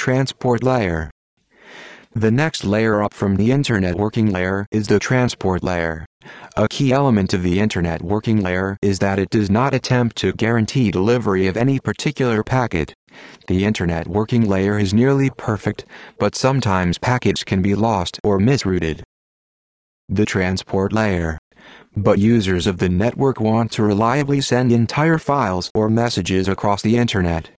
Transport layer. The next layer up from the Internetworking layer is the transport layer. A key element of the Internetworking layer is that it does not attempt to guarantee delivery of any particular packet. The Internetworking layer is nearly perfect, but sometimes packets can be lost or misrouted. The transport layer. But users of the network want to reliably send entire files or messages across the Internet.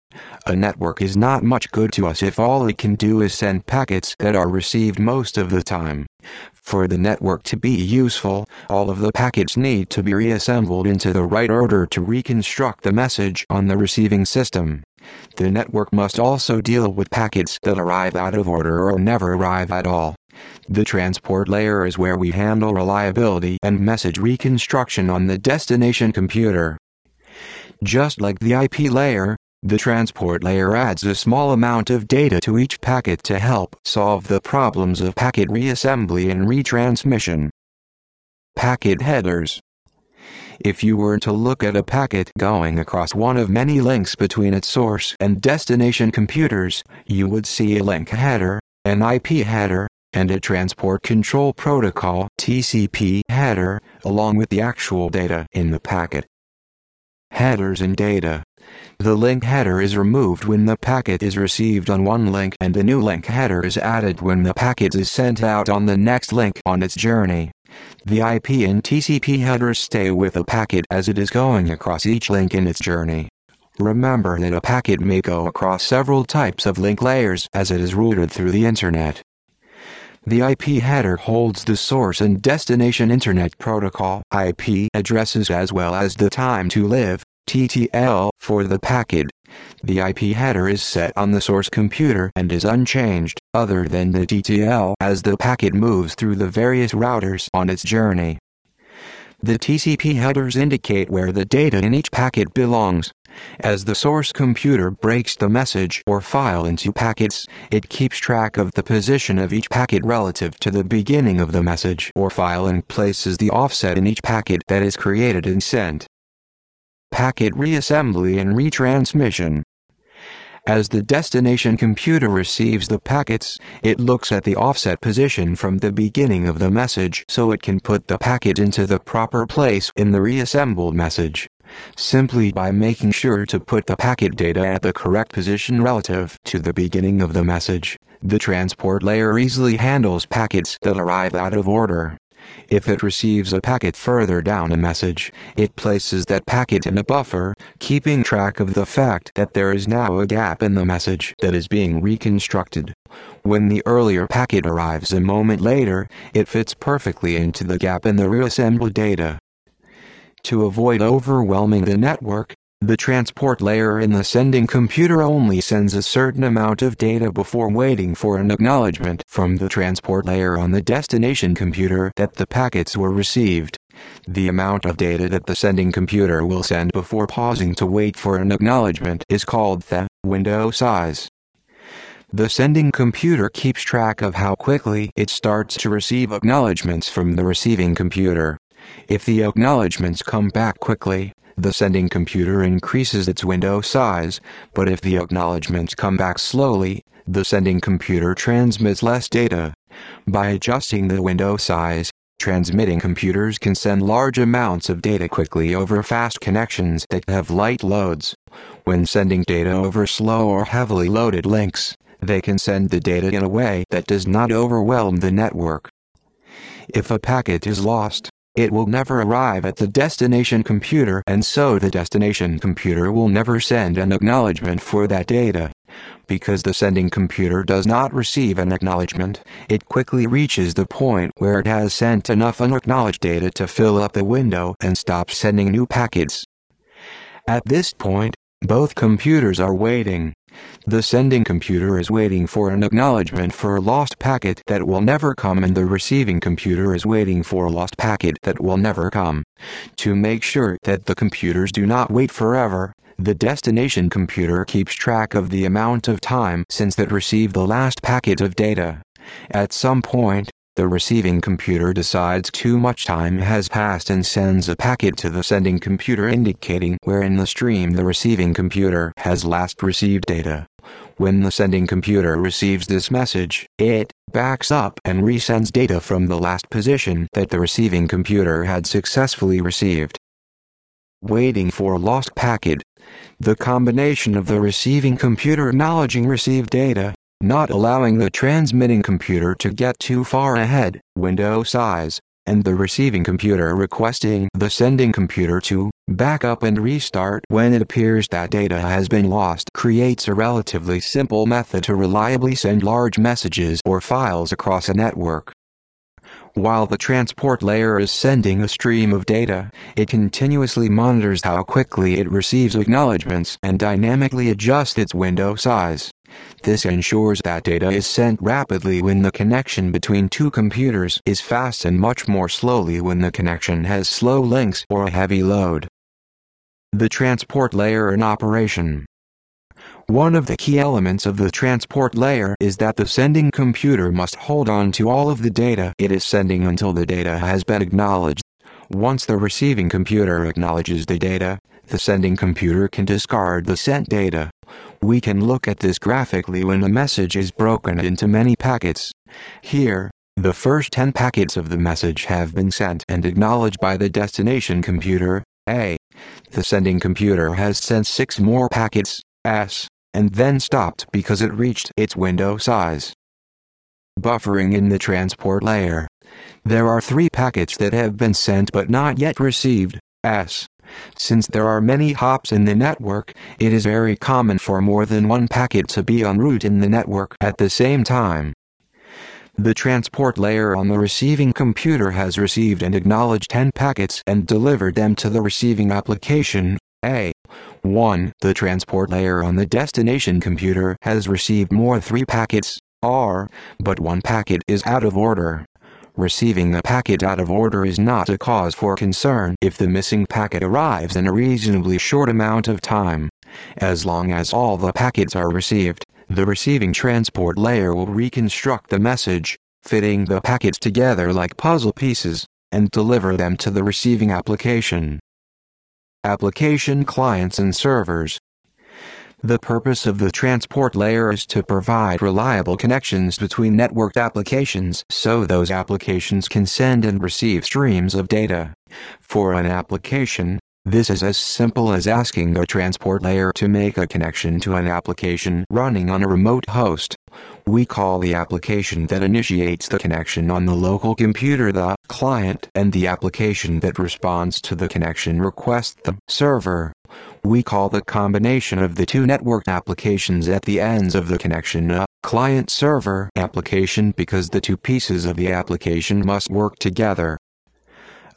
A network is not much good to us if all it can do is send packets that are received most of the time. For the network to be useful, all of the packets need to be reassembled into the right order to reconstruct the message on the receiving system. The network must also deal with packets that arrive out of order or never arrive at all. The transport layer is where we handle reliability and message reconstruction on the destination computer. Just like the IP layer, the transport layer adds a small amount of data to each packet to help solve the problems of packet reassembly and retransmission. Packet headers. If you were to look at a packet going across one of many links between its source and destination computers, you would see a link header, an IP header, and a Transport Control Protocol TCP header, along with the actual data in the packet. Headers and data. The link header is removed when the packet is received on one link and a new link header is added when the packet is sent out on the next link on its journey. The IP and TCP headers stay with the packet as it is going across each link in its journey. Remember that a packet may go across several types of link layers as it is routed through the Internet. The IP header holds the source and destination Internet Protocol IP addresses as well as the time to live TTL for the packet. The IP header is set on the source computer and is unchanged, other than the TTL as the packet moves through the various routers on its journey. The TCP headers indicate where the data in each packet belongs. As the source computer breaks the message or file into packets, it keeps track of the position of each packet relative to the beginning of the message or file and places the offset in each packet that is created and sent packet reassembly and retransmission. As the destination computer receives the packets, it looks at the offset position from the beginning of the message so it can put the packet into the proper place in the reassembled message. Simply by making sure to put the packet data at the correct position relative to the beginning of the message, the transport layer easily handles packets that arrive out of order. If it receives a packet further down a message, it places that packet in a buffer, keeping track of the fact that there is now a gap in the message that is being reconstructed. When the earlier packet arrives a moment later, it fits perfectly into the gap in the reassembled data. To avoid overwhelming the network, the transport layer in the sending computer only sends a certain amount of data before waiting for an acknowledgement from the transport layer on the destination computer that the packets were received. The amount of data that the sending computer will send before pausing to wait for an acknowledgement is called the window size. The sending computer keeps track of how quickly it starts to receive acknowledgements from the receiving computer. If the acknowledgements come back quickly, the sending computer increases its window size, but if the acknowledgements come back slowly, the sending computer transmits less data. By adjusting the window size, transmitting computers can send large amounts of data quickly over fast connections that have light loads. When sending data over slow or heavily loaded links, they can send the data in a way that does not overwhelm the network. If a packet is lost, it will never arrive at the destination computer and so the destination computer will never send an acknowledgement for that data. Because the sending computer does not receive an acknowledgement, it quickly reaches the point where it has sent enough unacknowledged data to fill up the window and stop sending new packets. At this point, both computers are waiting. The sending computer is waiting for an acknowledgement for a lost packet that will never come and the receiving computer is waiting for a lost packet that will never come. To make sure that the computers do not wait forever, the destination computer keeps track of the amount of time since it received the last packet of data. At some point, the receiving computer decides too much time has passed and sends a packet to the sending computer indicating where in the stream the receiving computer has last received data. When the sending computer receives this message, it backs up and resends data from the last position that the receiving computer had successfully received. Waiting for a lost packet. The combination of the receiving computer acknowledging received data not allowing the transmitting computer to get too far ahead, window size, and the receiving computer requesting the sending computer to back up and restart when it appears that data has been lost creates a relatively simple method to reliably send large messages or files across a network. While the transport layer is sending a stream of data, it continuously monitors how quickly it receives acknowledgments and dynamically adjusts its window size. This ensures that data is sent rapidly when the connection between two computers is fast and much more slowly when the connection has slow links or a heavy load. The transport layer in operation. One of the key elements of the transport layer is that the sending computer must hold on to all of the data it is sending until the data has been acknowledged. Once the receiving computer acknowledges the data, the sending computer can discard the sent data. We can look at this graphically when a message is broken into many packets. Here, the first 10 packets of the message have been sent and acknowledged by the destination computer, A. The sending computer has sent 6 more packets, S, and then stopped because it reached its window size. Buffering in the transport layer. There are 3 packets that have been sent but not yet received, S. Since there are many hops in the network, it is very common for more than one packet to be en route in the network at the same time. The transport layer on the receiving computer has received and acknowledged 10 packets and delivered them to the receiving application, A. 1. The transport layer on the destination computer has received more 3 packets, R, but one packet is out of order. Receiving a packet out of order is not a cause for concern if the missing packet arrives in a reasonably short amount of time. As long as all the packets are received, the receiving transport layer will reconstruct the message, fitting the packets together like puzzle pieces, and deliver them to the receiving application. Application clients and servers. The purpose of the transport layer is to provide reliable connections between networked applications so those applications can send and receive streams of data. For an application, this is as simple as asking the transport layer to make a connection to an application running on a remote host. We call the application that initiates the connection on the local computer the client and the application that responds to the connection request the server. We call the combination of the two network applications at the ends of the connection a client-server application because the two pieces of the application must work together.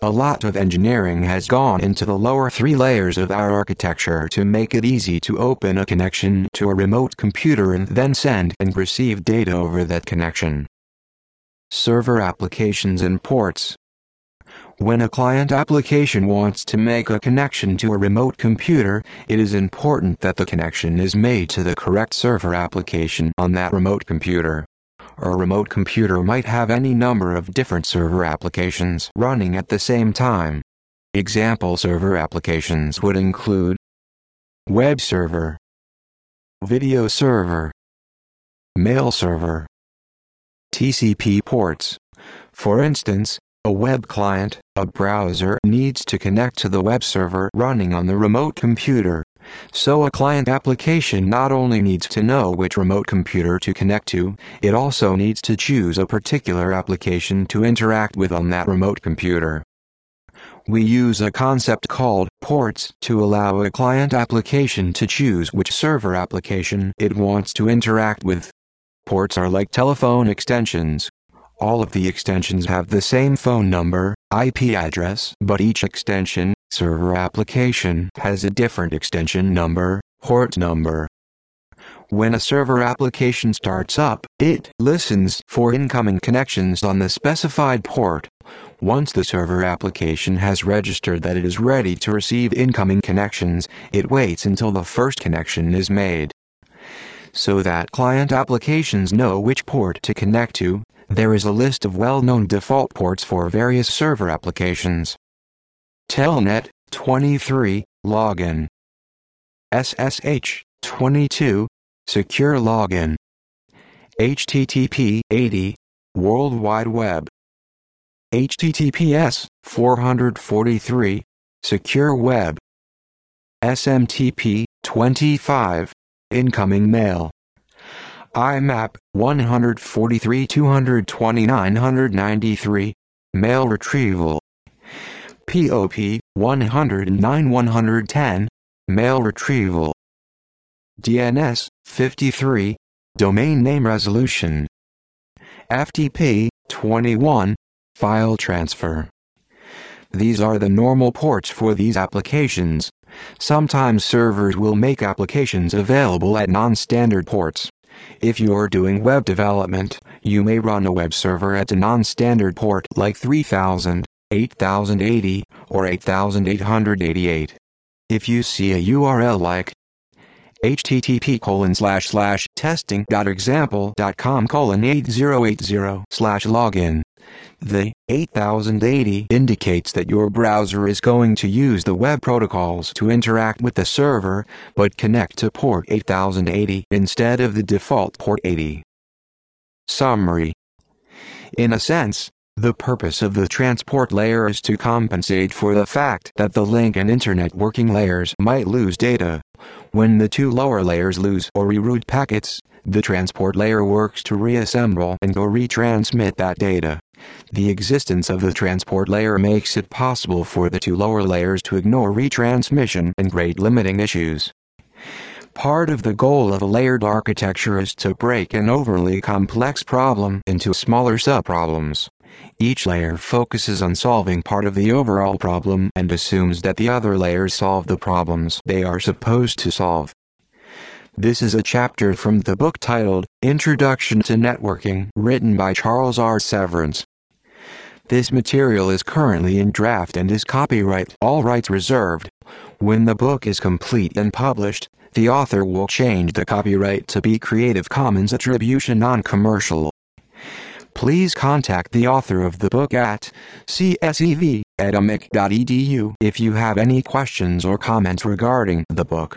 A lot of engineering has gone into the lower three layers of our architecture to make it easy to open a connection to a remote computer and then send and receive data over that connection. Server applications and ports. When a client application wants to make a connection to a remote computer, it is important that the connection is made to the correct server application on that remote computer. A remote computer might have any number of different server applications running at the same time. Example server applications would include Web server, Video server, Mail server, TCP ports. For instance, a web client, a browser needs to connect to the web server running on the remote computer. So a client application not only needs to know which remote computer to connect to, it also needs to choose a particular application to interact with on that remote computer. We use a concept called ports to allow a client application to choose which server application it wants to interact with. Ports are like telephone extensions, all of the extensions have the same phone number, IP address, but each extension, server application, has a different extension number, port number. When a server application starts up, it listens for incoming connections on the specified port. Once the server application has registered that it is ready to receive incoming connections, it waits until the first connection is made. So that client applications know which port to connect to. There is a list of well-known default ports for various server applications. Telnet 23 login SSH 22 secure login HTTP 80 World Wide Web HTTPS 443 secure web SMTP 25 incoming mail. IMAP 143, 229, 993, mail retrieval. POP 109 110 mail retrieval. DNS 53 domain name resolution. FTP 21 file transfer. These are the normal ports for these applications. Sometimes servers will make applications available at non-standard ports. If you're doing web development, you may run a web server at a non-standard port like 3000, 8080, or 8888. If you see a URL like http colon slash slash testing.example.com colon 8080 slash login the 8080 indicates that your browser is going to use the web protocols to interact with the server, but connect to port 8080 instead of the default port 80. Summary In a sense, the purpose of the transport layer is to compensate for the fact that the link and internetworking layers might lose data. When the two lower layers lose or reroute packets, the transport layer works to reassemble and or retransmit that data. The existence of the transport layer makes it possible for the two lower layers to ignore retransmission and rate limiting issues. Part of the goal of a layered architecture is to break an overly complex problem into smaller subproblems. Each layer focuses on solving part of the overall problem and assumes that the other layers solve the problems they are supposed to solve. This is a chapter from the book titled Introduction to Networking, written by Charles R. Severance. This material is currently in draft and is copyright, all rights reserved. When the book is complete and published, the author will change the copyright to be Creative Commons Attribution Non-Commercial. Please contact the author of the book at csev at if you have any questions or comments regarding the book.